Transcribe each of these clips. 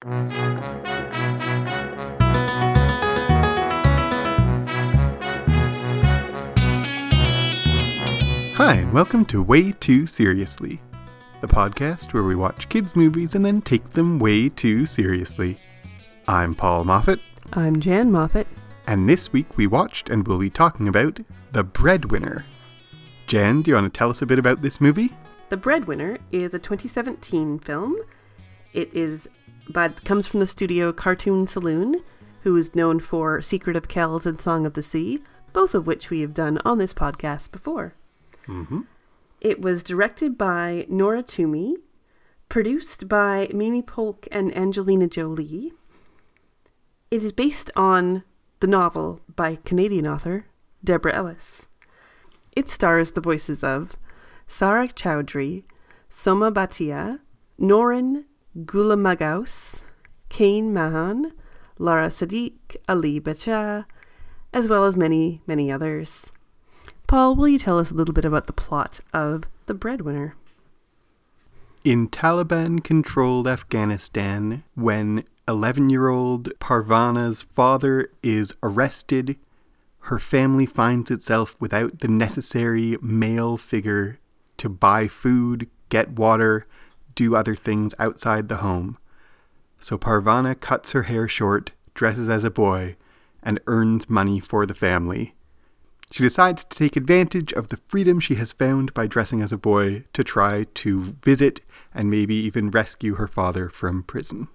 Hi, and welcome to Way Too Seriously, the podcast where we watch kids' movies and then take them way too seriously. I'm Paul Moffat, I'm Jan Moffat. and this week we watched and will be talking about The Breadwinner. Jan, do you want to tell us a bit about this movie? The Breadwinner is a 2017 film. It is by comes from the studio Cartoon Saloon, who is known for Secret of Kells and Song of the Sea, both of which we have done on this podcast before. Mm-hmm. It was directed by Nora Twomey, produced by Mimi Polk and Angelina Jolie. It is based on the novel by Canadian author Deborah Ellis. It stars the voices of Saara Chaudry, Soma Bhatia, Noorin Gulamgaus, Kane Mahon, Laara Sadiq, Ali Badshah, as well as many, many others. Paul, will you tell us a little bit about the plot of The Breadwinner? In Taliban controlled Afghanistan, when 11 year old Parvana's father is arrested, her family finds itself without the necessary male figure to buy food, get water, do other things outside the home. So Parvana cuts her hair short, dresses as a boy, and earns money for the family. She decides to take advantage of the freedom she has found by dressing as a boy to try to visit and maybe even rescue her father from prison.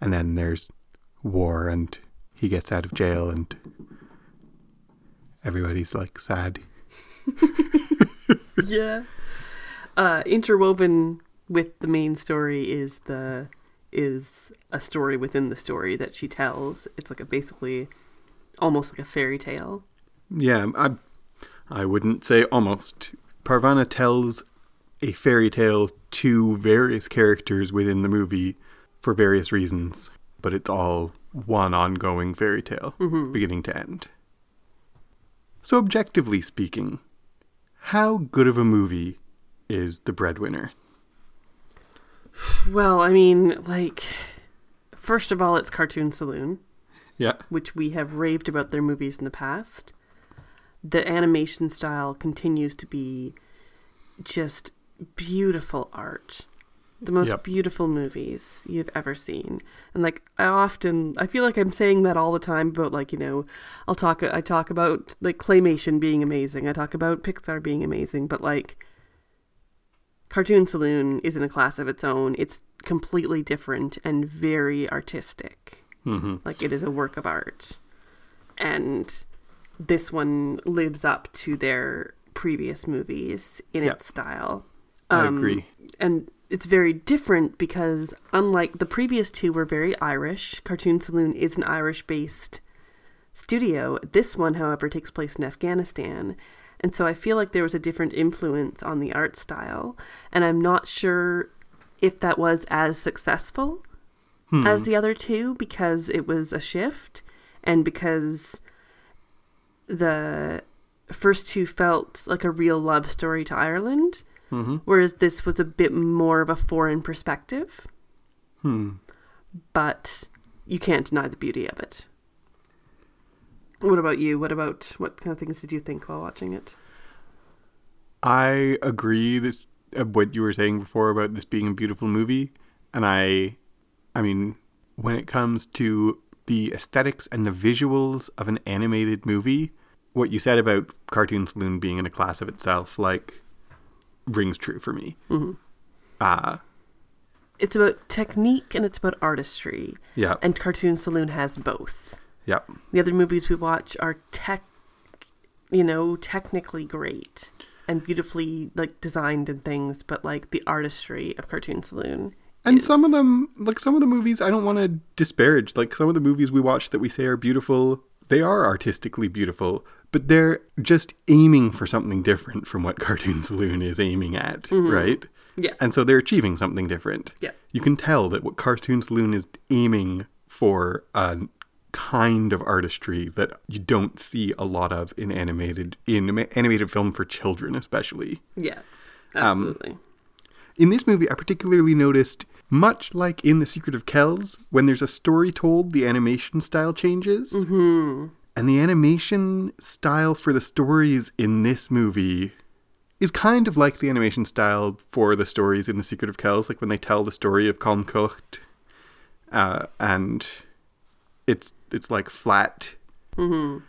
And then there's war, and he gets out of jail, and everybody's like sad. yeah. Uh, interwoven with the main story is the is a story within the story that she tells. It's like a basically almost like a fairy tale. Yeah, I, I wouldn't say almost. Parvana tells a fairy tale to various characters within the movie for various reasons, but it's all one ongoing fairy tale, mm-hmm. beginning to end. So, objectively speaking, how good of a movie is The Breadwinner? Well, I mean, like first of all, it's Cartoon Saloon, Yeah. which we have raved about their movies in the past. The animation style continues to be just beautiful art. The most Yep. beautiful movies you've ever seen. And like I often I feel like I'm saying that all the time about like, you know, I'll talk I talk about like claymation being amazing. I talk about Pixar being amazing, but like Cartoon Saloon is in a class of its own. It's completely different and very artistic. Mm-hmm. Like it is a work of art. And this one lives up to their previous movies in Yeah. its style. I Um, agree. And it's very different because unlike the previous two were very Irish, Cartoon Saloon is an Irish based studio. This one, however, takes place in Afghanistan. And so I feel like there was a different influence on the art style. And I'm not sure if that was as successful as the other two because it was a shift and because the first two felt like a real love story to Ireland, Mm-hmm. whereas this was a bit more of a foreign perspective. Hmm. But you can't deny the beauty of it. What about you? What about what kind of things did you think while watching it? I agree this uh, what you were saying before about this being a beautiful movie and I I mean when it comes to the aesthetics and the visuals of an animated movie what you said about Cartoon Saloon being in a class of itself like rings true for me. Mhm. Uh It's about technique and it's about artistry, yeah. and Cartoon Saloon has both. Yeah. The other movies we watch are tech, you know, technically great and beautifully like designed and things, but like the artistry of Cartoon Saloon. And some of them, like some of the movies, I don't want to disparage. Like some of the movies we watch that we say are beautiful, they are artistically beautiful, but they're just aiming for something different from what Cartoon Saloon is aiming at, mm-hmm. right? Yeah. And so they're achieving something different. Yeah. You can tell that what Cartoon Saloon is aiming for a kind of artistry that you don't see a lot of in animated in animated film for children especially. Yeah. Um, Absolutely. In this movie, I particularly noticed much like in The Secret of Kells, when there's a story told, the animation style changes. Mm-hmm. And the animation style for the stories in this movie is kind of like the animation style for the stories in The Secret of Kells, like when they tell the story of Colmcocht. Uh, and it's it's like flat. Mm-hmm.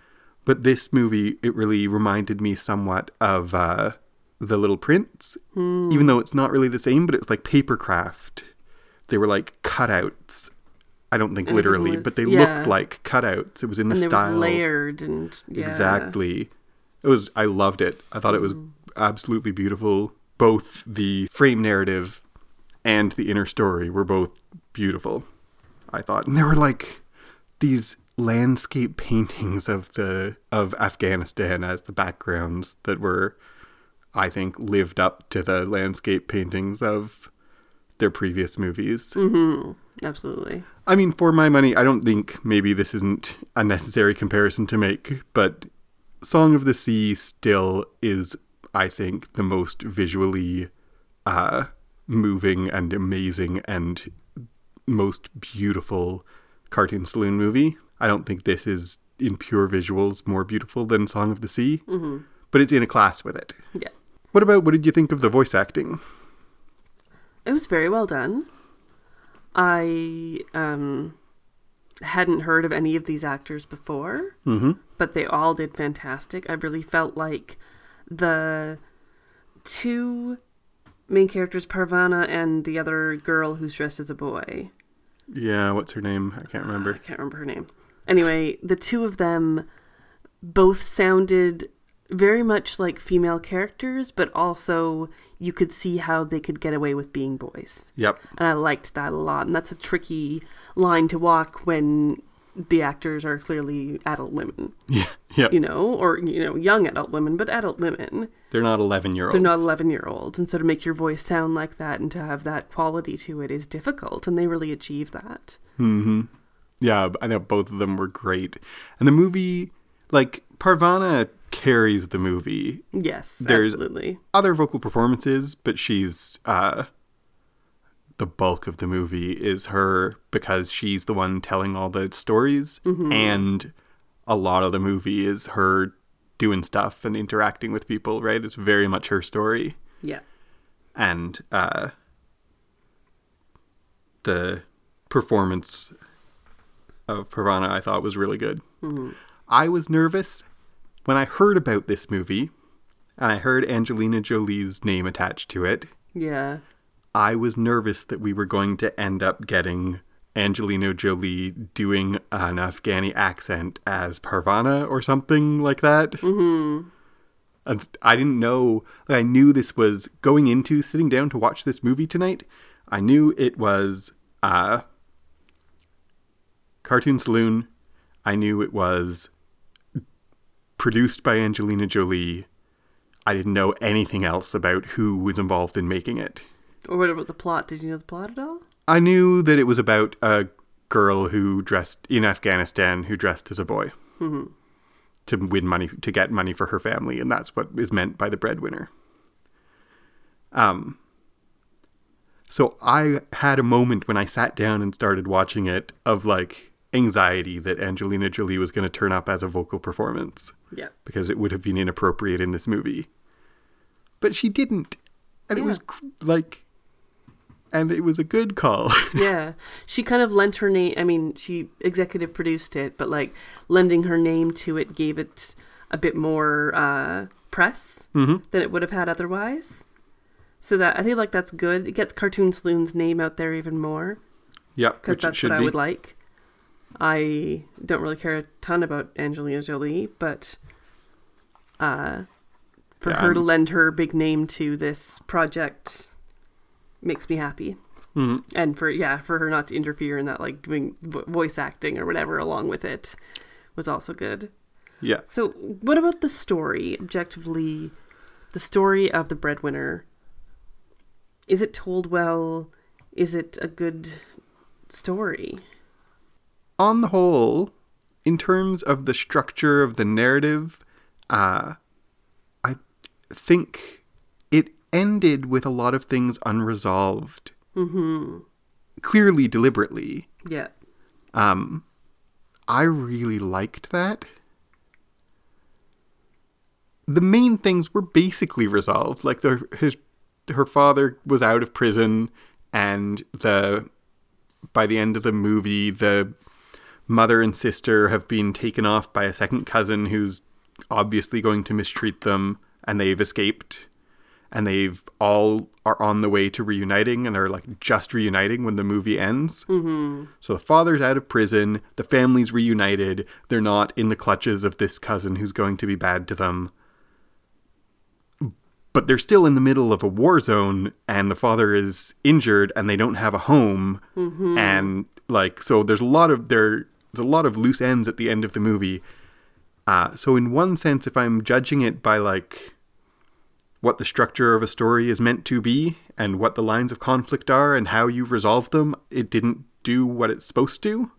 But this movie, it really reminded me somewhat of uh, The Little Prince, even though it's not really the same, but it's like papercraft. They were like cutouts. I don't think And literally, was- but they yeah. looked like cutouts. It was in the and style. was layered and yeah. Exactly. It was I loved it. I thought it was absolutely beautiful. Both the frame narrative and the inner story were both beautiful. I thought. And there were like these landscape paintings of the of Afghanistan as the backgrounds that were I think lived up to the landscape paintings of their previous movies. Absolutely. I mean, for my money, I don't think maybe this isn't a necessary comparison to make, but Song of the Sea still is, I think, the most visually uh, moving and amazing and most beautiful cartoon saloon movie. I don't think this is, in pure visuals, more beautiful than Song of the Sea, mm-hmm. but it's in a class with it. Yeah. What about what did you think of the voice acting? It was very well done. I um hadn't heard of any of these actors before, Mm-hmm. but they all did fantastic. I really felt like the two main characters, Parvana and the other girl who's dressed as a boy. Yeah, what's her name? I can't remember. I can't remember her name. Anyway, the two of them both sounded very much like female characters, but also you could see how they could get away with being boys. Yep. And I liked that a lot. And that's a tricky line to walk when the actors are clearly adult women, Yeah. Yep. you know, or, you know, young adult women, but adult women. They're not 11 year olds. They're not 11 year olds. And so to make your voice sound like that and to have that quality to it is difficult. And they really achieve that. hmm Yeah, I know both of them were great. And the movie, like, Parvana carries the movie. Yes, There's- absolutely. Other vocal performances, but she's, uh, the bulk of the movie is her because she's the one telling all the stories. And a lot of the movie is her doing stuff and interacting with people, right? It's very much her story. Yeah. and uh, the performance of Parvana I thought was really good. I was nervous when I heard about this movie and I heard Angelina Jolie's name attached to it. Yeah. I was nervous that we were going to end up getting Angelina Jolie doing an Afghani accent as Parvana or something like that. Mm-hmm. And I didn't know. I knew this was going into sitting down to watch this movie tonight. I knew it was uh, Cartoon Saloon. I knew it was produced by Angelina Jolie. I didn't know anything else about who was involved in making it. Or what about the plot? Did you know the plot at all? I knew that it was about a girl who dressed in Afghanistan who dressed as a boy to win money to get money for her family, and that's what is meant by the breadwinner. Um. So I had a moment when I sat down and started watching it of like anxiety that Angelina Jolie was going to turn up as a vocal performance Yeah. because it would have been inappropriate in this movie. But she didn't. And it was like and it was a good call. yeah. She kind of lent her name. I mean, she executive produced it, but like lending her name to it gave it a bit more uh, press Mhm. than it would have had otherwise. So that I think like that's good. It gets Cartoon Saloon's name out there even more yep, because that's what I be. would like. I don't really care a ton about Angelina Jolie, but uh, for Yeah, her to I'm- lend her big name to this project makes me happy. Mhm. And for yeah, for her not to interfere in that, like doing voice acting or whatever along with it, was also good. Yeah. So, what about the story? Objectively, the story of the breadwinner. Is it told well? Is it a good story? On the whole, in terms of the structure of the narrative, uh, I think ended with a lot of things unresolved. Mm-hmm. clearly deliberately. Yeah. Um, I really liked that. The main things were basically resolved. Like the his her father was out of prison, and the by the end of the movie, the mother and sister have been taken off by a second cousin who's obviously going to mistreat them, and they've escaped and they've all are on the way to reuniting and are like just reuniting when the movie ends. Mm-hmm. So the father's out of prison, the family's reunited, they're not in the clutches of this cousin who's going to be bad to them. But they're still in the middle of a war zone, and the father is injured, and they don't have a home, mm-hmm. and like so, there's a lot of there, there's a lot of loose ends at the end of the movie. Uh, so in one sense, if I'm judging it by like what the structure of a story is meant to be and what the lines of conflict are and how you resolve them, it didn't do what it's supposed to.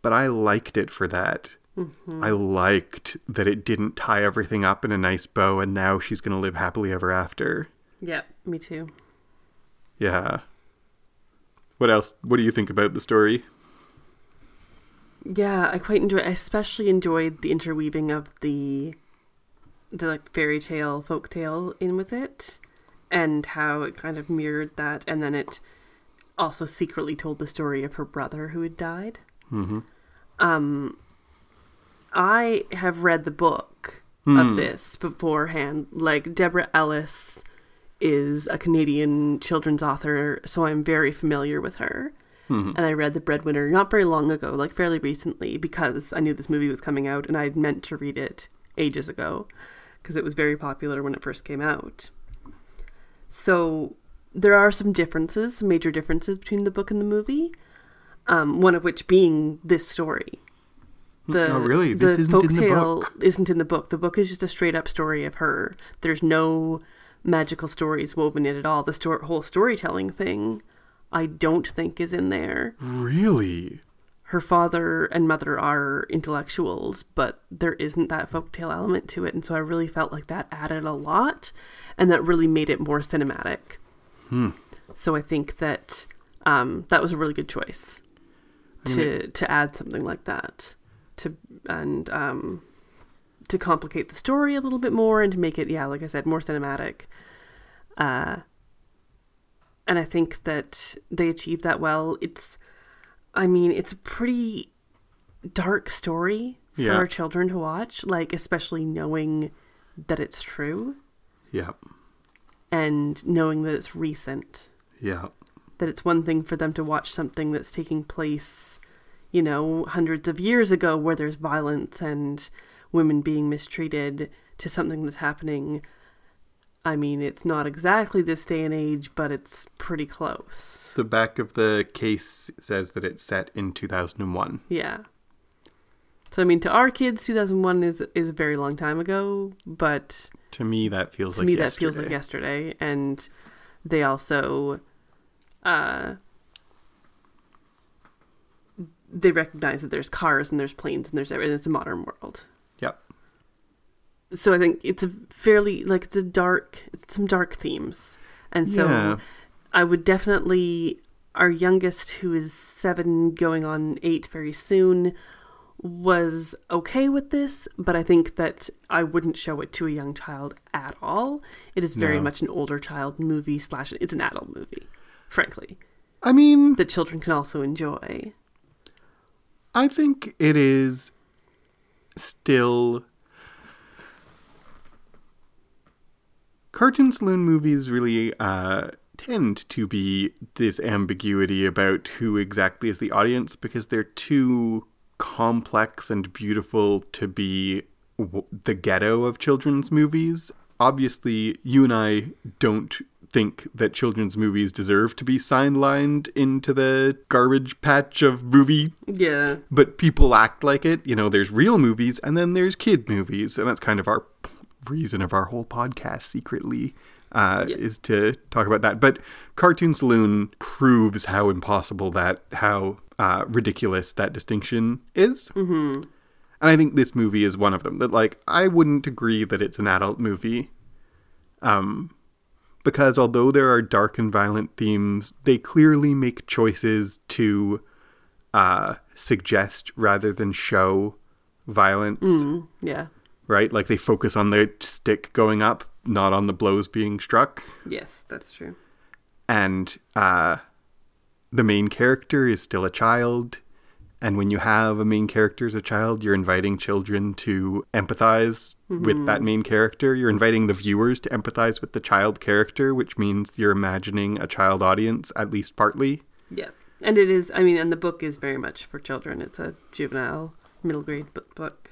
But I liked it for that. Mm-hmm. I liked that it didn't tie everything up in a nice bow and now she's going to live happily ever after. Yeah, me too. Yeah. What else? What do you think about the story? Yeah, I quite enjoy. I especially enjoyed the interweaving of the the like fairy tale folk tale in with it and how it kind of mirrored that and then it also secretly told the story of her brother who had died mm-hmm. um i have read the book mm. of this beforehand like deborah ellis is a canadian children's author so i'm very familiar with her mm-hmm. and i read the breadwinner not very long ago like fairly recently because i knew this movie was coming out and i would meant to read it ages ago because it was very popular when it first came out. So there are some differences, major differences between the book and the movie. Um, one of which being this story. The, oh, really? This the isn't folk tale isn't in the book. The book is just a straight up story of her. There's no magical stories woven in at all. The sto- whole storytelling thing, I don't think, is in there. Really? Her father and mother are intellectuals, but there isn't that folktale element to it. And so I really felt like that added a lot and that really made it more cinematic. Hmm. So I think that um, that was a really good choice to to add something like that to and um, to complicate the story a little bit more and to make it, yeah, like I said, more cinematic. Uh, and I think that they achieved that well. It's I mean, it's a pretty dark story for yeah. our children to watch, like especially knowing that it's true. Yeah. And knowing that it's recent. Yeah. That it's one thing for them to watch something that's taking place, you know, hundreds of years ago where there's violence and women being mistreated to something that's happening I mean, it's not exactly this day and age, but it's pretty close. The back of the case says that it's set in 2001. Yeah. So I mean, to our kids, 2001 is is a very long time ago, but to me that feels to like me yesterday. that feels like yesterday, and they also, uh, they recognize that there's cars and there's planes and there's everything. It's a modern world so I think it's a fairly like it's a dark, it's some dark themes, and so yeah. I would definitely our youngest, who is seven, going on eight very soon, was okay with this, but I think that I wouldn't show it to a young child at all. It is very no. much an older child movie slash it's an adult movie, frankly. I mean, that children can also enjoy. I think it is still Cartoon Saloon movies really uh, tend to be this ambiguity about who exactly is the audience because they're too complex and beautiful to be w- the ghetto of children's movies. Obviously, you and I don't think that children's movies deserve to be sidelined into the garbage patch of movie. Yeah. But people act like it. You know, there's real movies and then there's kid movies, and that's kind of our reason of our whole podcast secretly uh, yep. is to talk about that. But Cartoon Saloon proves how impossible that, how uh, ridiculous that distinction is. Mm-hmm. And I think this movie is one of them. That like I wouldn't agree that it's an adult movie, um, because although there are dark and violent themes, they clearly make choices to uh, suggest rather than show violence, Mm, yeah. Right? Like they focus on the stick going up, not on the blows being struck. Yes, that's true. And uh, the main character is still a child. And when you have a main character as a child, you're inviting children to empathize with that main character. You're inviting the viewers to empathize with the child character, which means you're imagining a child audience, at least partly. Yeah. And it is, I mean, and the book is very much for children. It's a juvenile, middle grade book.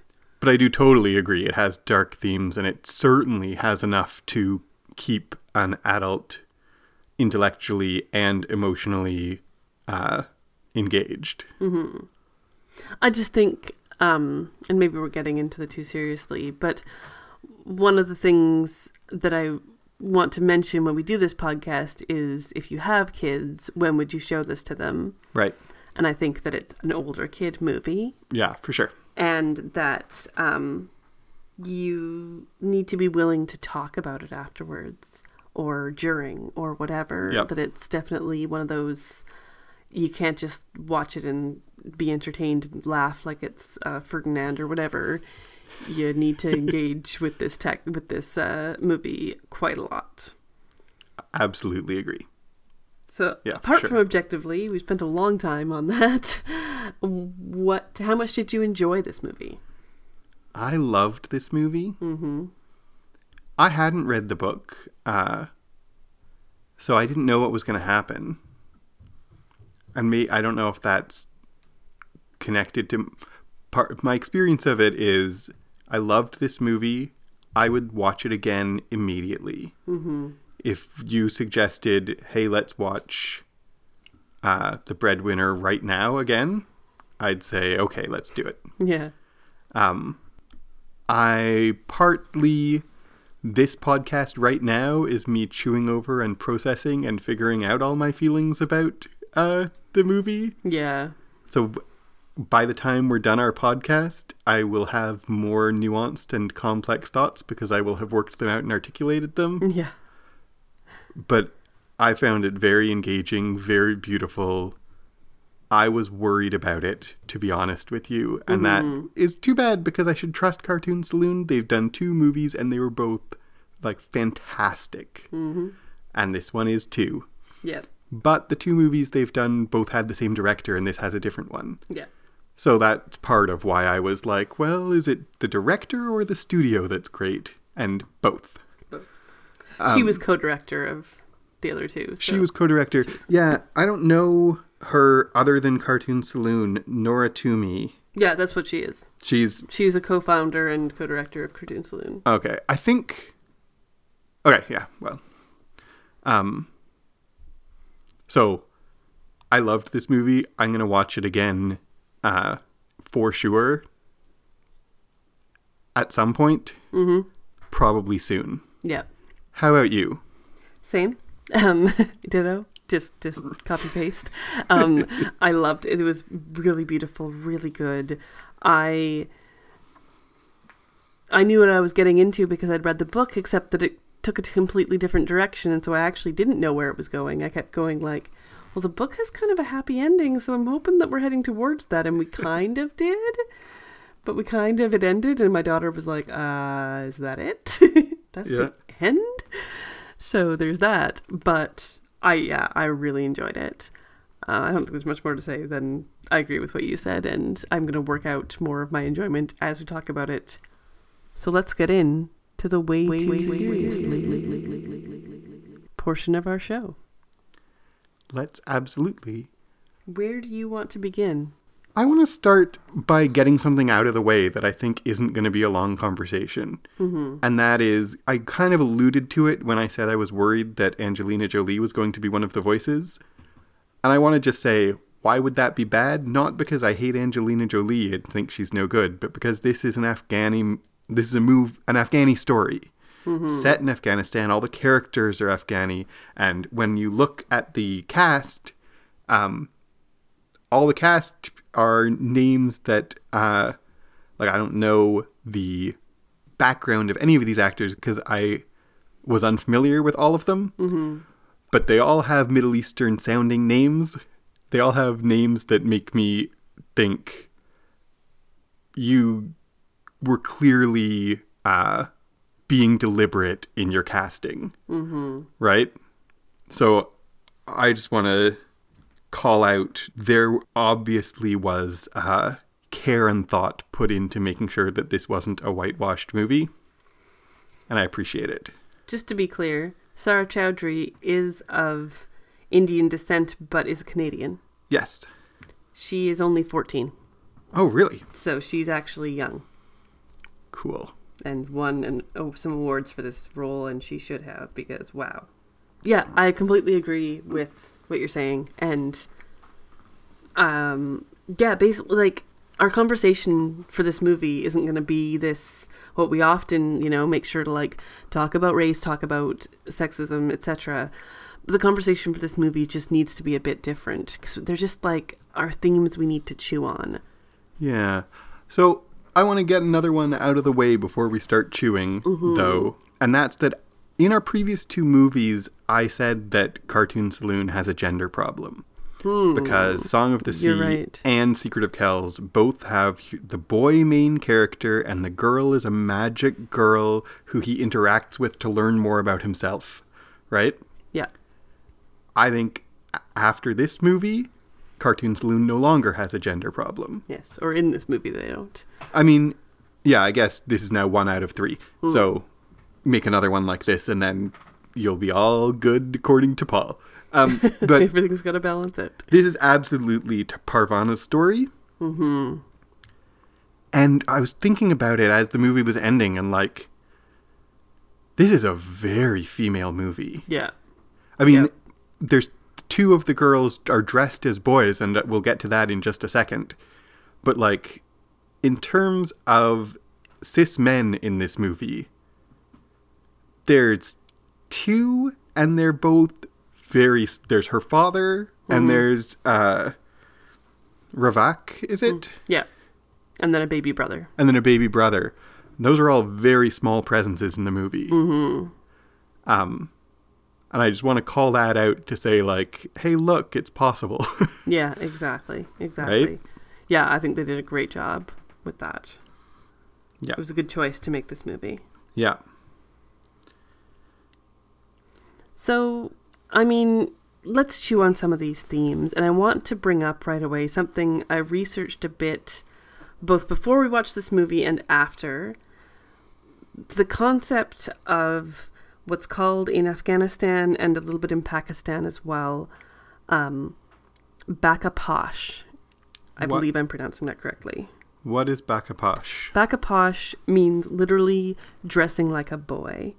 But I do totally agree. It has dark themes, and it certainly has enough to keep an adult intellectually and emotionally uh, engaged. I just think, um, and maybe we're getting into the too seriously, but one of the things that I want to mention when we do this podcast is if you have kids, when would you show this to them? Right. And I think that it's an older kid movie Yeah, for sure. And that um, you need to be willing to talk about it afterwards or during or whatever. Yep. That it's definitely one of those you can't just watch it and be entertained and laugh like it's uh, Ferdinand or whatever. You need to engage with this tech with this uh, movie quite a lot. Absolutely agree. So Yeah, apart sure. from objectively, we spent a long time on that. What? How much did you enjoy this movie? I loved this movie. Mm-hmm. I hadn't read the book, uh, so I didn't know what was going to happen. And me, I don't know if that's connected to part. My experience of it is, I loved this movie. I would watch it again immediately. Mm-hmm. If you suggested, "Hey, let's watch uh, The Breadwinner right now again," I'd say, "Okay, let's do it." Yeah. Um, I partly this podcast right now is me chewing over and processing and figuring out all my feelings about uh the movie. Yeah. So by the time we're done our podcast, I will have more nuanced and complex thoughts because I will have worked them out and articulated them. Yeah. But I found it very engaging, very beautiful. I was worried about it, to be honest with you. And that is too bad because I should trust Cartoon Saloon. They've done two movies and they were both like fantastic. Mm-hmm. And this one is too. Yeah. But the two movies they've done both had the same director and this has a different one. Yeah. So that's part of why I was like, well, is it the director or the studio that's great? And both. Both. She Um, was co-director of the other two. She was co-director. She was yeah, I don't know her other than Cartoon Saloon, Nora Twomey. Yeah, that's what she is. She's She's a co-founder and co-director of Cartoon Saloon. okay. I think. Okay, yeah. Well, um. So, I loved this movie. I'm gonna watch it again, uh, for sure. At some point, Mm-hmm. probably soon. Yeah. How about you? Same. Um, ditto. Just just copy paste. Um, I loved it. It was really beautiful, really good. I I knew what I was getting into because I'd read the book, except that it took a completely different direction, and so I actually didn't know where it was going. I kept going like, "Well, the book has kind of a happy ending, so I'm hoping that we're heading towards that," and we kind of did. But we kind of it ended, and my daughter was like, "Uh, is that it? That's Yeah. the end." So there's that. But I yeah, I really enjoyed it. Uh, I don't think there's much more to say than I agree with what you said, and I'm going to work out more of my enjoyment as we talk about it. So let's get in to the way, too seriously portion of our show. Let's absolutely Where do you want to begin? I want to start by getting something out of the way that I think isn't going to be a long conversation. Mm-hmm. And that is, I kind of alluded to it when I said I was worried that Angelina Jolie was going to be one of the voices. And I want to just say, why would that be bad? Not because I hate Angelina Jolie and think she's no good, but because this is an Afghani, this is a move, an Afghani story. Set in Afghanistan, all the characters are Afghani, and when you look at the cast, um, all the cast are names that uh like I don't know the background of any of these actors because I was unfamiliar with all of them. Mm-hmm. But they all have Middle Eastern sounding names. They all have names that make me think you were clearly uh, being deliberate in your casting. Mm-hmm. Right? So I just want to call out there obviously was uh, care and thought put into making sure that this wasn't a whitewashed movie. And I appreciate it. Just to be clear, Saara Chaudry is of Indian descent but is Canadian. Yes. She is only 14. Oh, really? So she's actually young. Cool. And won an, oh, some awards for this role, and she should have because, wow. Yeah, I completely agree with what you're saying. And, um, yeah, basically, like, our conversation for this movie isn't going to be this what we often you know make sure to like talk about race talk about sexism etc the conversation for this movie just needs to be a bit different because they're just like our themes we need to chew on yeah so i want to get another one out of the way before we start chewing mm-hmm. though and that's that in our previous two movies i said that cartoon saloon has a gender problem Hmm. because Song of the Sea right. and Secret of Kells both have the boy main character, and the girl is a magic girl who he interacts with to learn more about himself. Right? Yeah. I think after this movie, Cartoon Saloon no longer has a gender problem. Yes, or in this movie they don't. I mean, yeah, I guess this is now one out of three. Hmm. So make another one like this, and then you'll be all good according to Paul. Um, but everything's got to balance it. This is absolutely Parvana's story. Mm-hmm. And I was thinking about it as the movie was ending, and like, this is a very female movie. Yeah. I mean, there's two of the girls are dressed as boys, and we'll get to that in just a second. But like, in terms of cis men in this movie, there's two, and they're both very there's her father mm-hmm. and there's uh Ravak, is it? Mm, yeah. And then a baby brother. And then a baby brother. Those are all very small presences in the movie. Mm-hmm. Um and I just want to call that out to say like, hey, look, it's possible. yeah, exactly. Exactly. Right? Yeah, I think they did a great job with that. Yeah. It was a good choice to make this movie. Yeah. So I mean, let's chew on some of these themes. And I want to bring up right away something I researched a bit both before we watched this movie and after. The concept of what's called in Afghanistan and a little bit in Pakistan as well, um, Bakaposh. I what? believe I'm pronouncing that correctly. What is Bakaposh? Bakaposh means literally dressing like a boy.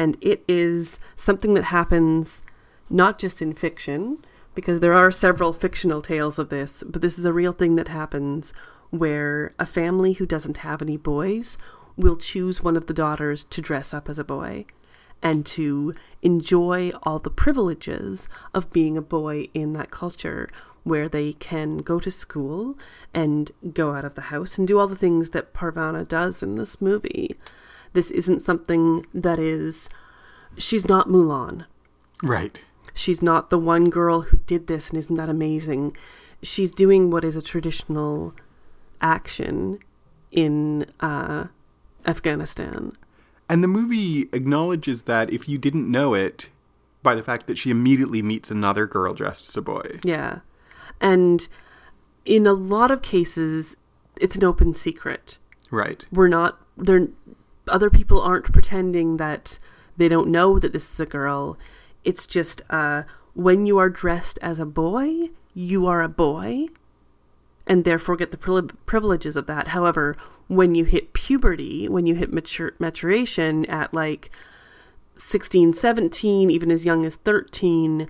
And it is something that happens not just in fiction, because there are several fictional tales of this, but this is a real thing that happens where a family who doesn't have any boys will choose one of the daughters to dress up as a boy and to enjoy all the privileges of being a boy in that culture where they can go to school and go out of the house and do all the things that Parvana does in this movie. This isn't something that is she's not Mulan. Right. She's not the one girl who did this, and isn't that amazing? She's doing what is a traditional action in uh, Afghanistan. And the movie acknowledges that if you didn't know it, by the fact that she immediately meets another girl dressed as a boy. Yeah. And in a lot of cases, it's an open secret. Right. We're not, they're, other people aren't pretending that they don't know that this is a girl. It's just uh, when you are dressed as a boy, you are a boy, and therefore get the privileges of that. However, when you hit puberty, when you hit mature- maturation at like 16, 17, even as young as 13,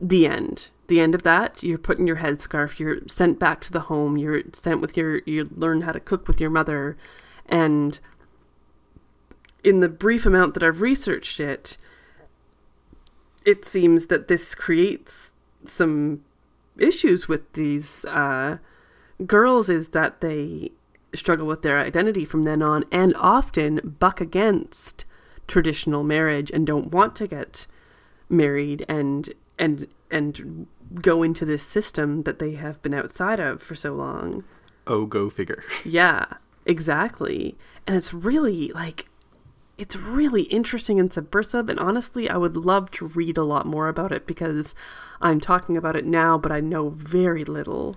the end. The end of that, you're put in your headscarf, you're sent back to the home, you're sent with your, you learn how to cook with your mother. And in the brief amount that I've researched it, it seems that this creates some issues with these uh, girls is that they struggle with their identity from then on and often buck against traditional marriage and don't want to get married and and and go into this system that they have been outside of for so long. Oh, go figure. Yeah, exactly. And it's really like it's really interesting and subversive and honestly I would love to read a lot more about it because I'm talking about it now but I know very little.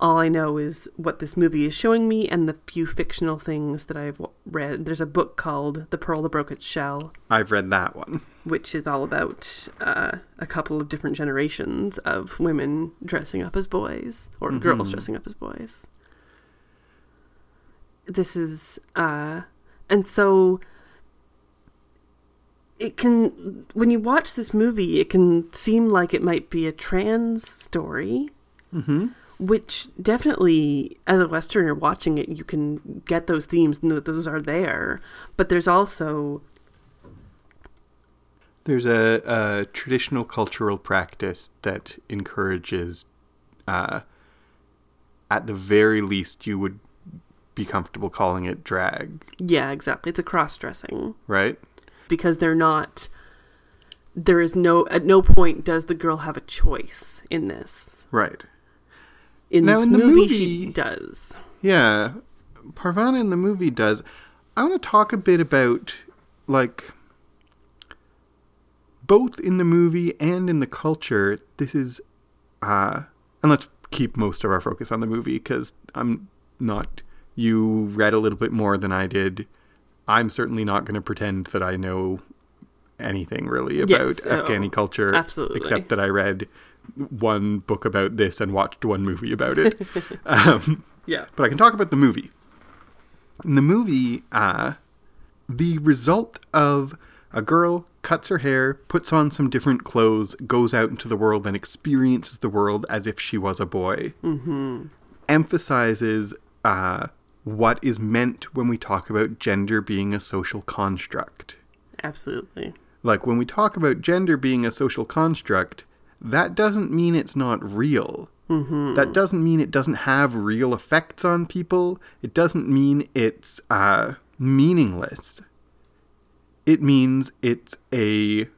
All I know is what this movie is showing me and the few fictional things that I've read. There's a book called The Pearl That Broke Its Shell, I've read that one. which is all about uh, a couple of different generations of women dressing up as boys or girls dressing up as boys. This is, uh, and so it can, when you watch this movie, it can seem like it might be a trans story, Mm-hmm. which definitely, as a Westerner watching it, you can get those themes and that those are there. But there's also There's a, a traditional cultural practice that encourages, uh, at the very least, you would be comfortable calling it drag, Yeah, exactly. It's a cross dressing right? because they're not. There is no. At no point does the girl have a choice in this. Right. In Now, this in the movie, she does. Yeah, Parvana in the movie does. I want to talk a bit about like both in the movie and in the culture. This is, uh, and let's keep most of our focus on the movie because I'm not. You read a little bit more than I did. I'm certainly not going to pretend that I know anything really about Yes, Afghani oh, culture, absolutely. except that I read one book about this and watched one movie about it. um, Yeah. but I can talk about the movie. In the movie, uh, the result of a girl cuts her hair, puts on some different clothes, goes out into the world, and experiences the world as if she was a boy, mm-hmm. emphasizes uh, what is meant when we talk about gender being a social construct. Absolutely. Like when we talk about gender being a social construct, that doesn't mean it's not real. Mm-hmm. That doesn't mean it doesn't have real effects on people. It doesn't mean it's uh, meaningless. It means it's a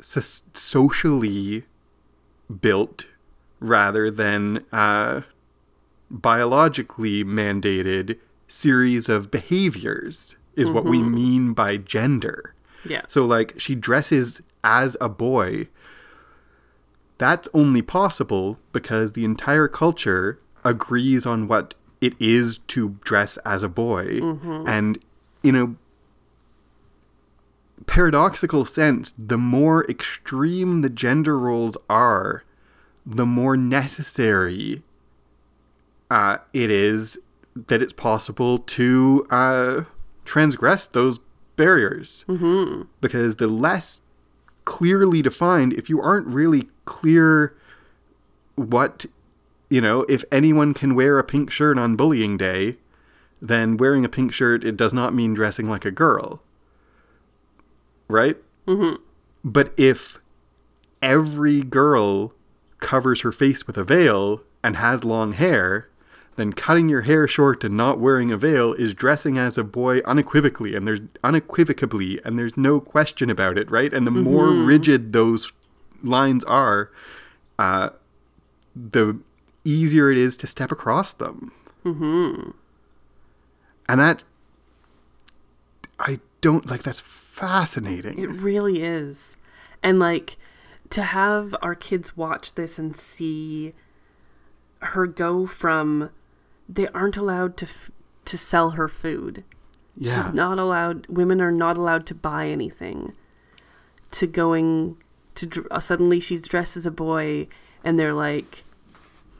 so- socially built rather than uh, biologically mandated series of behaviors, is what we mm-hmm. mean by gender. Yeah. So, like, she dresses as a boy. That's only possible because the entire culture agrees on what it is to dress as a boy. Mm-hmm. And in a paradoxical sense, the more extreme the gender roles are, the more necessary uh, it is that it's possible to uh, transgress those barriers. Mm-hmm. Because the less clearly defined, if you aren't really clear what, you know, if anyone can wear a pink shirt on bullying day, then wearing a pink shirt, it does not mean dressing like a girl. Right? Mm-hmm. But if every girl covers her face with a veil and has long hair, then cutting your hair short and not wearing a veil is dressing as a boy unequivocally and there's unequivocably and there's no question about it, right? And the more rigid those lines are, uh, the easier it is to step across them. Mm-hmm. And that, I don't like. That's fascinating. It really is. And like to have our kids watch this and see her go from they aren't allowed to f- to sell her food. yeah. She's not allowed women are not allowed to buy anything. To going to dr- uh, suddenly she's dressed as a boy and they're like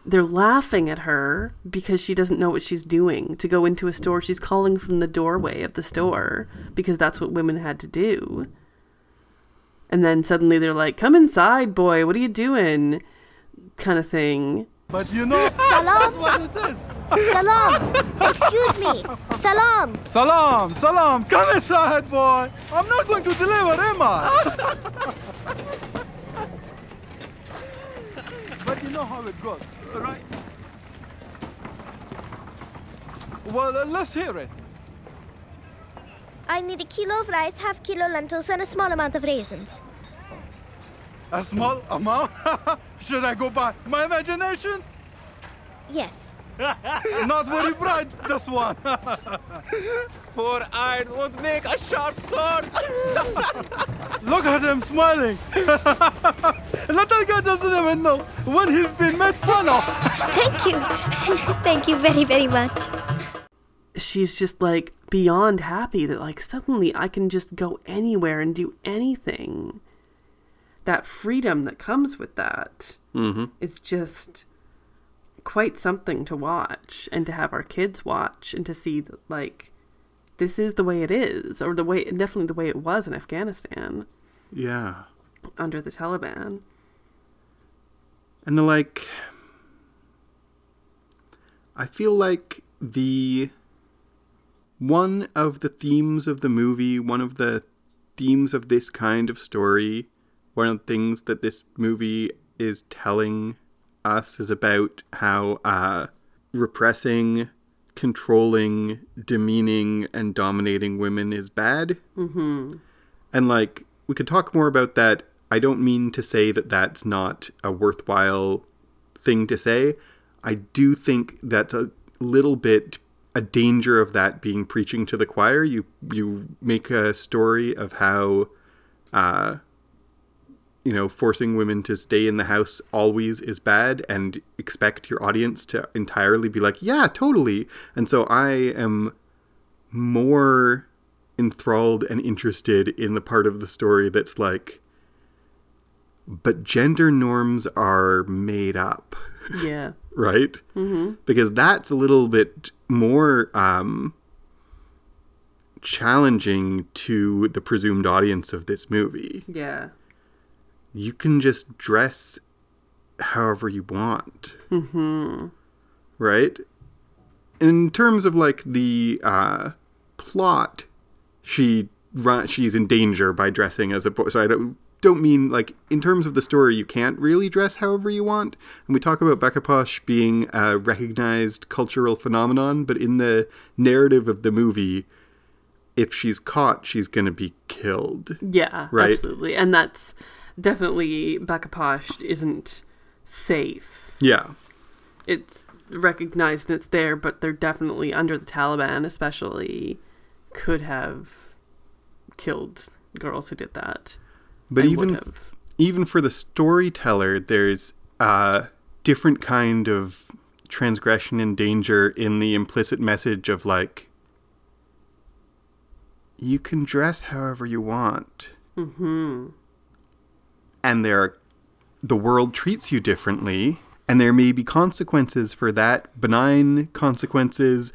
they're laughing at her because she doesn't know what she's doing. To go into a store, she's calling from the doorway of the store because that's what women had to do. And then suddenly they're like, "Come inside, boy. What are you doing?" kind of thing. But you know, Salam, what it is. salam. Excuse me. Salam. Salam, salam. Come inside, boy. I'm not going to deliver, am I? but you know how it goes, right? Well, uh, let's hear it. I need a kilo of rice, half kilo lentils, and a small amount of raisins. A small amount? Should I go by my imagination? Yes. Not very bright, this one. Four iron would make a sharp sword. Look at him smiling. Little guy doesn't even know when he's been made fun of. Thank you. Thank you very, very much. she's just like beyond happy that like suddenly I can just go anywhere and do anything. That freedom that comes with that mm-hmm. is just quite something to watch and to have our kids watch and to see that like this is the way it is or the way definitely the way it was in Afghanistan Yeah. under the Taliban. And the like I feel like the one of the themes of the movie, one of the themes of this kind of story, one of the things that this movie is telling us is about how uh, repressing, controlling, demeaning, and dominating women is bad. Mm-hmm. And like, we could talk more about that. I don't mean to say that that's not a worthwhile thing to say. I do think that's a little bit a danger of that being preaching to the choir. You you make a story of how uh you know, forcing women to stay in the house always is bad and expect your audience to entirely be like, yeah, totally. And so I am more enthralled and interested in the part of the story that's like, but gender norms are made up, Yeah. right? Mm-hmm. Because that's a little bit more um, challenging to the presumed audience of this movie Yeah. You can just dress however you want. Mm-hmm. Right? In terms of like the uh, plot, she run she's in danger by dressing as a boy. So I don't don't mean like in terms of the story, you can't really dress however you want. And we talk about Bacha Posh being a recognized cultural phenomenon, but in the narrative of the movie, if she's caught, she's going to be killed. Yeah, Right. absolutely. And that's definitely Bacha Posh isn't safe. Yeah. It's recognized and it's there, but they're definitely under the Taliban, especially, could have killed girls who did that. But even even for the storyteller, there's a different kind of transgression and danger in the implicit message of like, you can dress however you want, mm-hmm. And there, the world treats you differently, and there may be consequences for that, benign consequences.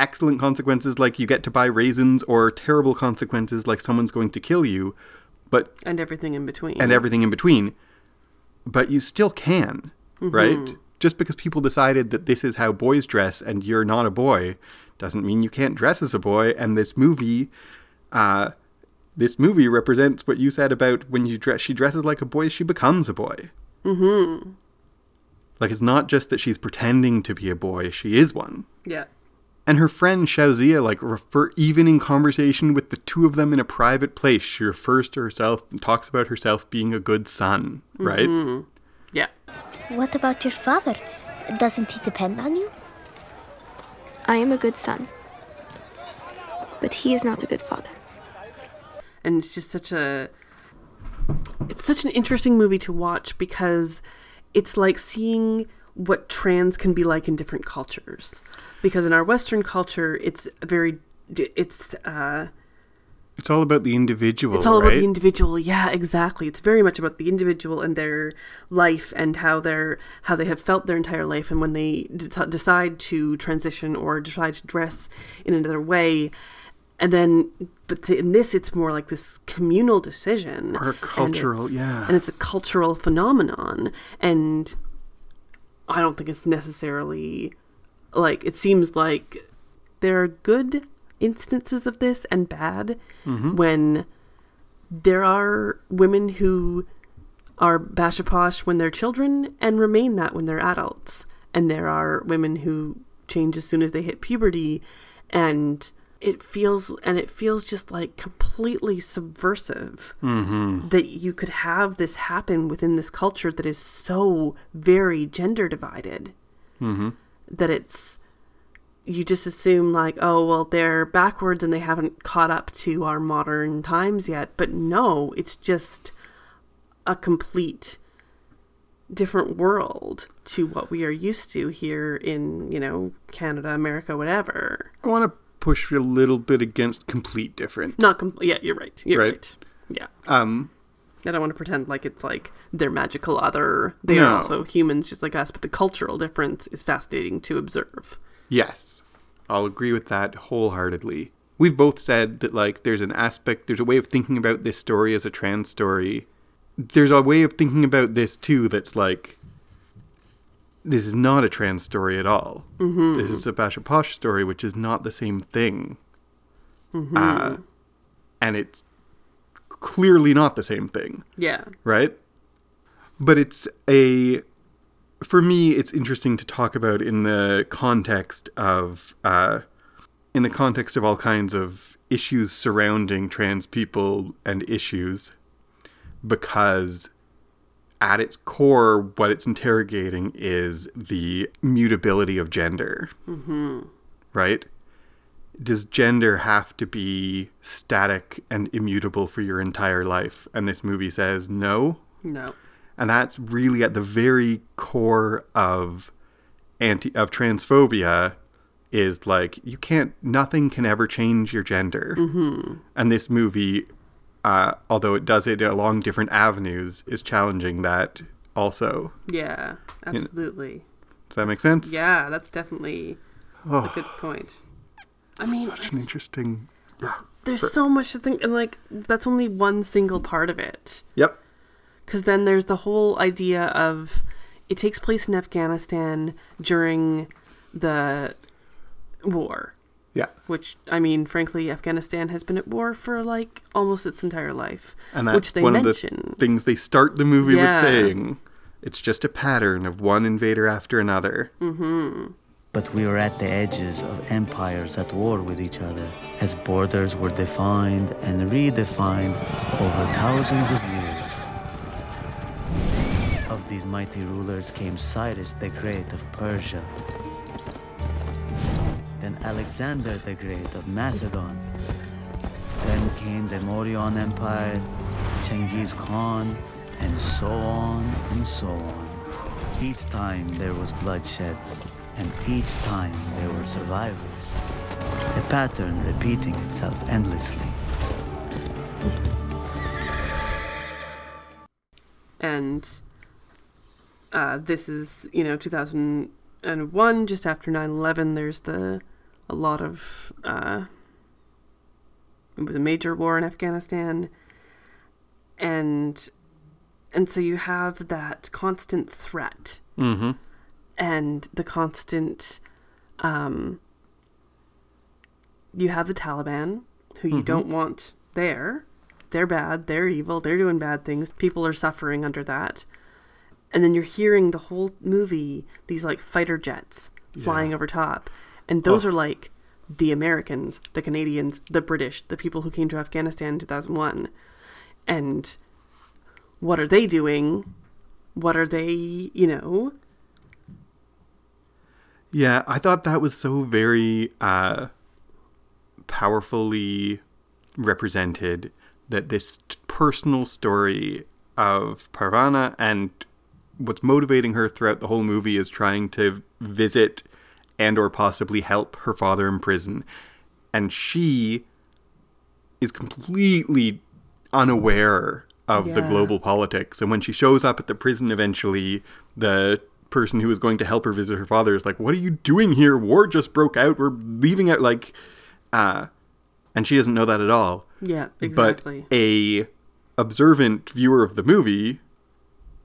Excellent consequences like you get to buy raisins, or terrible consequences like someone's going to kill you. But and everything in between. and everything in between. But you still can, right? Just because people decided that this is how boys dress and you're not a boy doesn't mean you can't dress as a boy. And this movie, uh, this movie represents what you said about when you dress. She dresses like a boy, she becomes a boy. Mm-hmm. Like it's not just that she's pretending to be a boy; she is one. Yeah. And her friend Shauzia, like, refer even in conversation with the two of them in a private place, she refers to herself and talks about herself being a good son, right? Yeah. What about your father? Doesn't he depend on you? I am a good son. But he is not a good father. And it's just such a it's such an interesting movie to watch because it's like seeing what trans can be like in different cultures because in our western culture it's very it's uh It's all about the individual. it's all right? about the individual yeah exactly it's very much about the individual and their life and how they're how they have felt their entire life and when they de- decide to transition or decide to dress in another way and then but in this it's more like this communal decision. Or and cultural, it's- yeah. and it's a cultural phenomenon. And i don't think it's necessarily like it seems like there are good instances of this and bad mm-hmm. when there are women who are bacha posh when they're children and remain that when they're adults. And there are women who change as soon as they hit puberty. And it feels and it feels just like completely subversive mm-hmm. that you could have this happen within this culture that is so very gender divided mm-hmm. that it's you just assume like oh well they're backwards and they haven't caught up to our modern times yet. But no it's just a complete different world to what we are used to here in you know canada america whatever. I want to push a little bit against complete different. not com- yeah you're right you're Right. right, yeah Um, i don't want to pretend like it's like they're magical other they No. are also humans just like us but the cultural difference is fascinating to observe yes, I'll agree with that wholeheartedly. We've both said that like there's an aspect, there's a way of thinking about this story as a trans story. There's a way of thinking about this too that's like this is not a trans story at all. Mm-hmm. This is a Bacha Posh story, which is not the same thing. Uh, and it's clearly not the same thing. yeah right? But it's a for me it's interesting to talk about in the context of uh in the context of all kinds of issues surrounding trans people and issues because at its core what it's interrogating is the mutability of gender. Mm-hmm. Right? Does gender have to be static and immutable for your entire life? And this movie says no. no And that's really at the very core of anti of transphobia is like you can't nothing can ever change your gender. Mm-hmm. And this movie, uh, although it does it along different avenues, is challenging that also. yeah absolutely Does that make sense? yeah that's definitely Oh, a good point i mean such an interesting. Yeah. there's so much to think and like that's only one single part of it Yep. because then there's the whole idea of it takes place in afghanistan during the war Yeah. which i mean frankly afghanistan has been at war for like almost its entire life And that's which they one mention of the things they start the movie Yeah. with saying. It's just a pattern of one invader after another. Mm-hmm. But we were at the edges of empires at war with each other, as borders were defined and redefined over thousands of years. Of these mighty rulers came Cyrus the Great of Persia, then Alexander the Great of Macedon, then came the Mauryan Empire, Genghis Khan, and so on and so on. Each time there was bloodshed, and each time there were survivors. A pattern repeating itself endlessly. and uh, this is you know 2001 just after 9-11 there's the a lot of uh, it was a major war in afghanistan and and so you have that constant threat Mm-hmm. and the constant um you have the Taliban who you don't want there. They're bad, they're evil, they're doing bad things. People are suffering under that. And then you're hearing the whole movie these like fighter jets flying over top. And those Oh. are like the Americans, the Canadians, the British, the people who came to Afghanistan in 2001. And what are they doing? What are they, you know? Yeah, I thought that was so very uh, powerfully represented that this personal story of Parvana and what's motivating her throughout the whole movie is trying to visit and or possibly help her father in prison. And she is completely unaware of the global politics. And when she shows up at the prison eventually the person who is going to help her visit her father is like what are you doing here? War just broke out. We're leaving out like uh and she doesn't know that at all. Yeah, exactly. but a observant viewer of the movie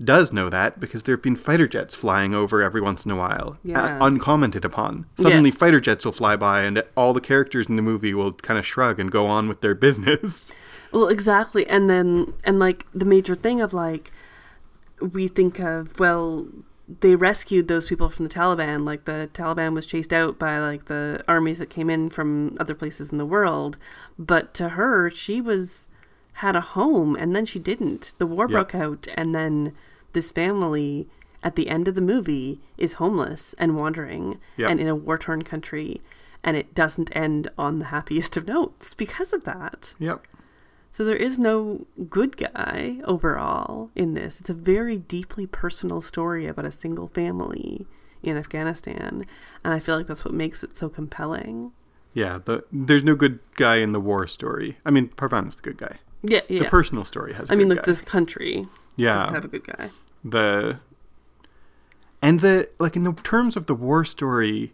does know that because there have been fighter jets flying over every once in a while, Yeah. uh, uncommented upon. Suddenly, Yeah. fighter jets will fly by, and all the characters in the movie will kind of shrug and go on with their business. Well, exactly. And then, and like the major thing of like, we think of, well, they rescued those people from the Taliban. Like the Taliban was chased out by like the armies that came in from other places in the world. But to her, she was had a home and then she didn't. The war Yep. broke out and then this family at the end of the movie is homeless and wandering Yep. and in a war torn country. And it doesn't end on the happiest of notes because of that. Yep. So there is no good guy overall in this. It's a very deeply personal story about a single family in Afghanistan, and I feel like that's what makes it so compelling. Yeah, the, there's no good guy in the war story. I mean, Parvan's the good guy. Yeah, yeah. The personal story has. I I mean, like the country yeah, doesn't have a good guy. The and the like in the terms of the war story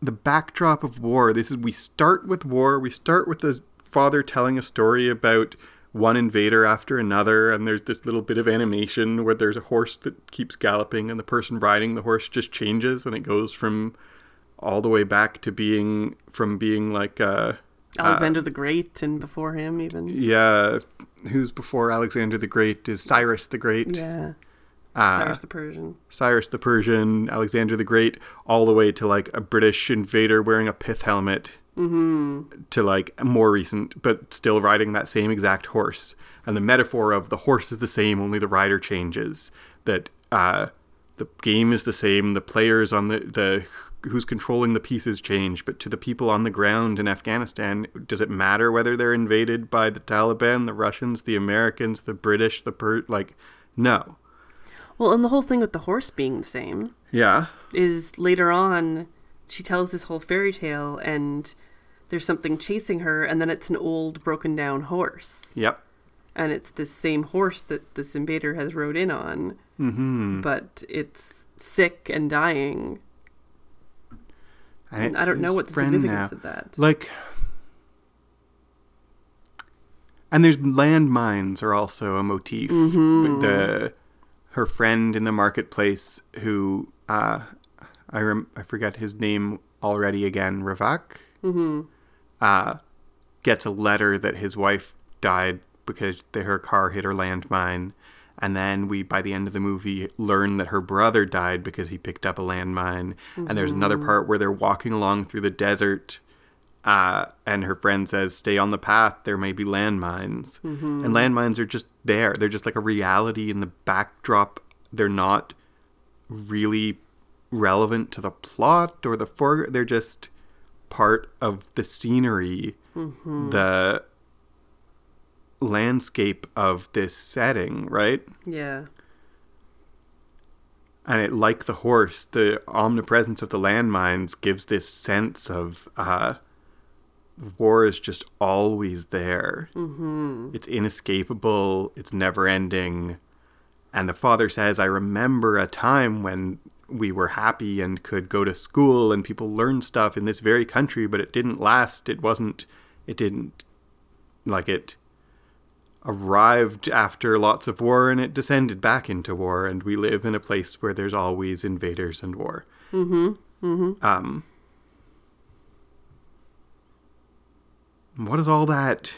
the backdrop of war this is we start with war we start with the father telling a story about one invader after another and there's this little bit of animation where there's a horse that keeps galloping and the person riding the horse just changes and it goes from all the way back to being from being like uh Alexander the Great and before him even. yeah who's before alexander the great is cyrus the great Yeah. uh, Cyrus the Persian. Cyrus the Persian, Alexander the Great, all the way to like a British invader wearing a pith helmet, mm-hmm. to like more recent, but still riding that same exact horse. And the metaphor of the horse is the same, only the rider changes. That uh, the game is the same, the players on the the who's controlling the pieces change, but to the people on the ground in Afghanistan, does it matter whether they're invaded by the Taliban, the Russians, the Americans, the British, the per like no. Well, and the whole thing with the horse being the same Yeah. is later on she tells this whole fairy tale and there's something chasing her and then it's an old broken down horse. Yep. and it's this same horse that this invader has rode in on, Mm-hmm. but it's sick and dying. And I don't know what the significance of that. Like, and there's landmines are also a motif. Mm-hmm. The her friend in the marketplace who uh, I rem- I forget his name already again. Razaq. Mm-hmm. Uh, gets a letter that his wife died because the, her car hit her landmine. And then we, by the end of the movie, learn that her brother died because he picked up a landmine. And there's another mm. part where they're walking along through the desert, uh, and her friend says, "Stay on the path. There may be landmines." And mm-hmm. landmines are just there. They're just like a reality in the backdrop. They're not really relevant to the plot or the for. They're just part of the scenery, mm-hmm. the landscape of this setting, right? Yeah. And it, like the horse, the omnipresence of the landmines gives this sense of uh, war is just always there. Mm-hmm. It's inescapable. It's never ending. And the father says, "I remember a time when we were happy and could go to school and people learned stuff in this very country, but it didn't last. It wasn't. It didn't like it." Arrived after lots of war and it descended back into war and we live in a place where there's always invaders and war mm-hmm. Mm-hmm. um what does all that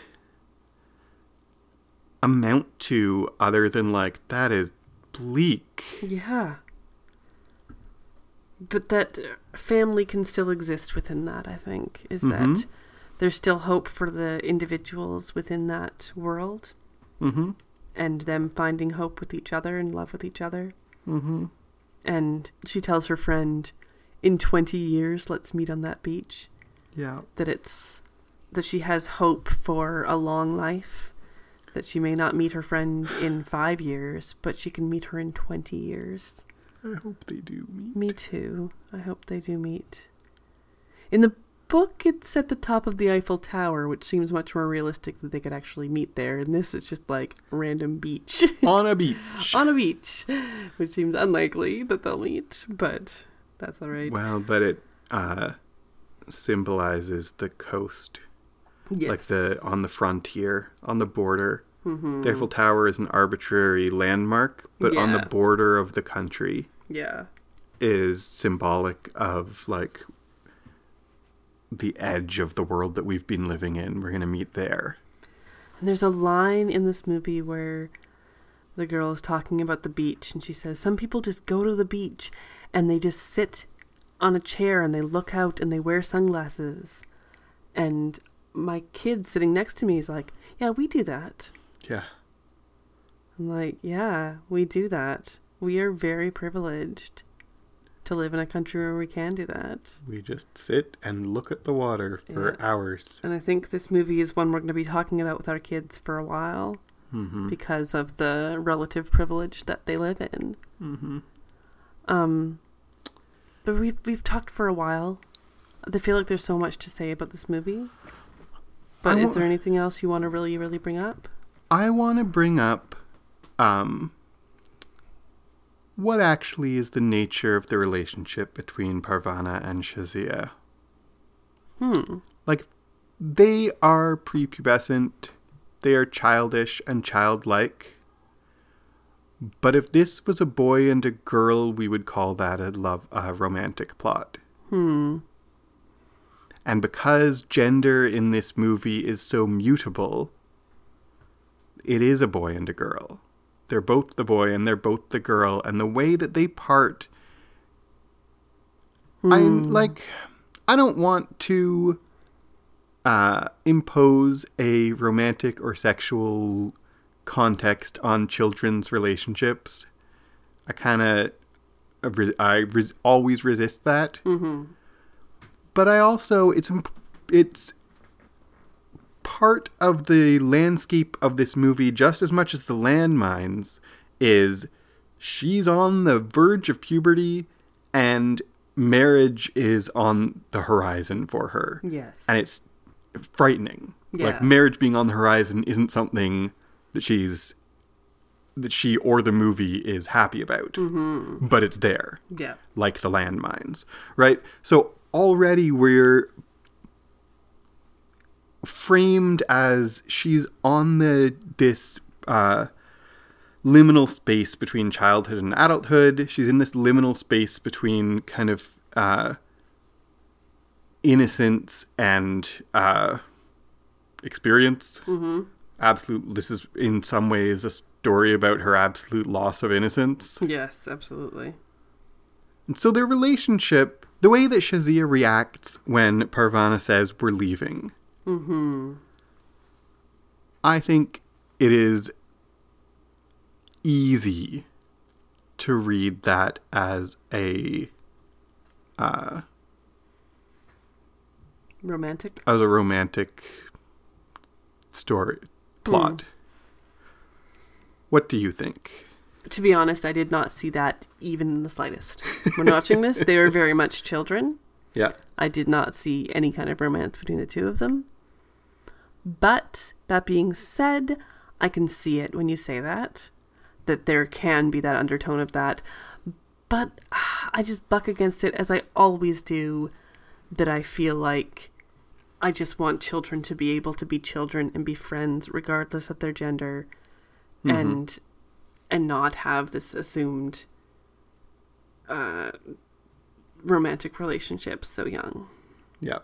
amount to other than like that is bleak Yeah. But that family can still exist within that, I think, is that there's still hope for the individuals within that world mm-hmm and them finding hope with each other and love with each other. Mm-hmm. And she tells her friend, in 20 years, let's meet on that beach. yeah That it's that she has hope for a long life. That she may not meet her friend in five years, but she can meet her in 20 years. i hope they do meet Me too. I hope they do meet. In the book, it's at the top of the Eiffel Tower, which seems much more realistic that they could actually meet there. And this is just like random beach on a beach on a beach, which seems unlikely that they'll meet, but that's all right. well but it uh symbolizes the coast yes. like the on the frontier, on the border. Mm-hmm. The Eiffel Tower is an arbitrary landmark, but on the border of the country yeah. is symbolic of like the edge of the world that we've been living in. We're gonna meet there. And there's a line in this movie where the girl is talking about the beach and she says some people just go to the beach and they just sit on a chair and they look out and they wear sunglasses and my kid sitting next to me is like yeah we do that Yeah. i'm like yeah we do that we are very privileged to live in a country where we can do that We just sit and look at the water for Yeah. hours. and i think this movie is one we're going to be talking about with our kids for a while Mm-hmm. because of the relative privilege that they live in Mm-hmm. Um, but we've we've talked for a while. I feel like there's so much to say about this movie. But is there anything else you want to really, really bring up? I want to bring up um, what actually is the nature of the relationship between Parvana and Shauzia. Hmm. Like, they are prepubescent, they are childish and childlike. But if this was a boy and a girl, we would call that a love, a romantic plot. Hmm. And because gender in this movie is so mutable, it is a boy and a girl. They're both the boy and they're both the girl, and the way that they part, I'm like. I don't want to uh, impose a romantic or sexual context on children's relationships. I kind of, I res- always resist that but I also it's imp- it's part of the landscape of this movie just as much as the landmines is she's on the verge of puberty and marriage is on the horizon for her Yes. and it's frightening Yeah. like marriage being on the horizon isn't something that she's that she or the movie is happy about Mm-hmm. but it's there yeah. like the landmines, right? So already we're framed as she's on the this uh, liminal space between childhood and adulthood. She's in this liminal space between kind of uh, innocence and uh, experience. Mm-hmm. Absolute. This is in some ways a story about her absolute loss of innocence. Yes, absolutely. And so their relationship, the way that Shauzia reacts when Parvana says we're leaving, Mm-hmm. I think it is easy to read that as a uh, Romantic. as a romantic story plot. What do you think? To be honest, I did not see that even in the slightest. When watching this, they were very much children. Yeah. I did not see any kind of romance between the two of them. But that being said, I can see it when you say that, that there can be that undertone of that. But ah, I just buck against it as I always do, that I feel like I just want children to be able to be children and be friends regardless of their gender and and not have this assumed uh, romantic relationship so young. Yeah.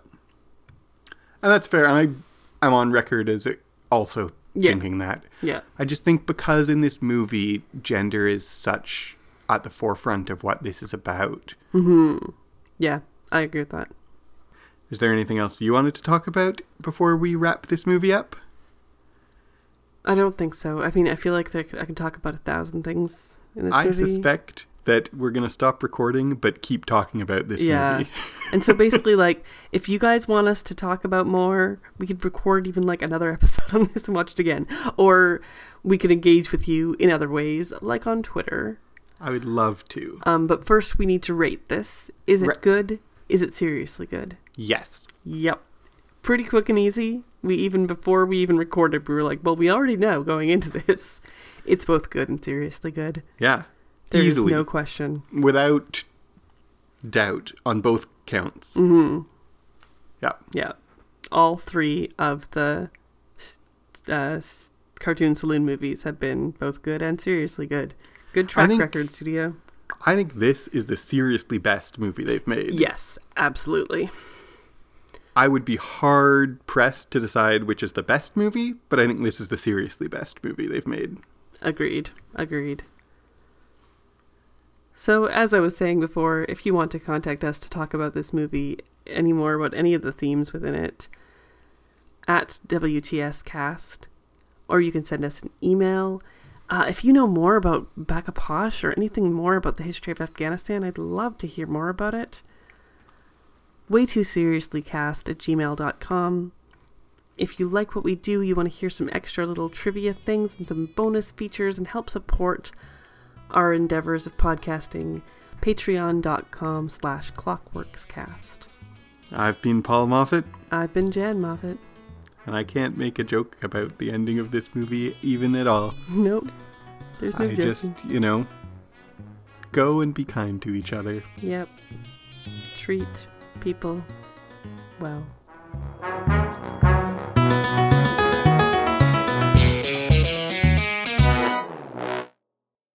And that's fair. And I, I'm on record as also Yeah. thinking that. Yeah. I just think because in this movie, gender is such at the forefront of what this is about. Mm-hmm. Yeah, I agree with that. Is there anything else you wanted to talk about before we wrap this movie up? I don't think so. I mean, I feel like there, I can talk about a thousand things in this I movie. suspect that we're going to stop recording but keep talking about this yeah. movie. and so basically, like, if you guys want us to talk about more, we could record even like another episode on this and watch it again. Or we could engage with you in other ways, like on Twitter. I would love to. Um, but first, we need to rate this. Is it Ra- good? Is it seriously good? Yes. Yep. Pretty quick and easy. We even before we even recorded, we were like, well, we already know going into this, it's both good and seriously good. Yeah. There is Easily. no question. Without doubt on both counts. Mm-hmm. Yeah. Yeah. All three of the uh, cartoon saloon movies have been both good and seriously good. Good track think- record, studio. I think this is the seriously best movie they've made. Yes, absolutely. I would be hard pressed to decide which is the best movie, but I think this is the seriously best movie they've made. Agreed. Agreed. So, as I was saying before, if you want to contact us to talk about this movie any more about any of the themes within it, at WTScast, or you can send us an email. Uh, if you know more about Bacha Posh or anything more about the history of Afghanistan, I'd love to hear more about it. Way too seriously cast at gmail.com. If you like what we do, you want to hear some extra little trivia things and some bonus features and help support our endeavors of podcasting, patreon.com slash clockworkscast. I've been Paul Moffat, I've been Jan Moffat. and I can't make a joke about the ending of this movie even at all. Nope. There's no I joking. just, you know, go and be kind to each other. Yep. Treat people well.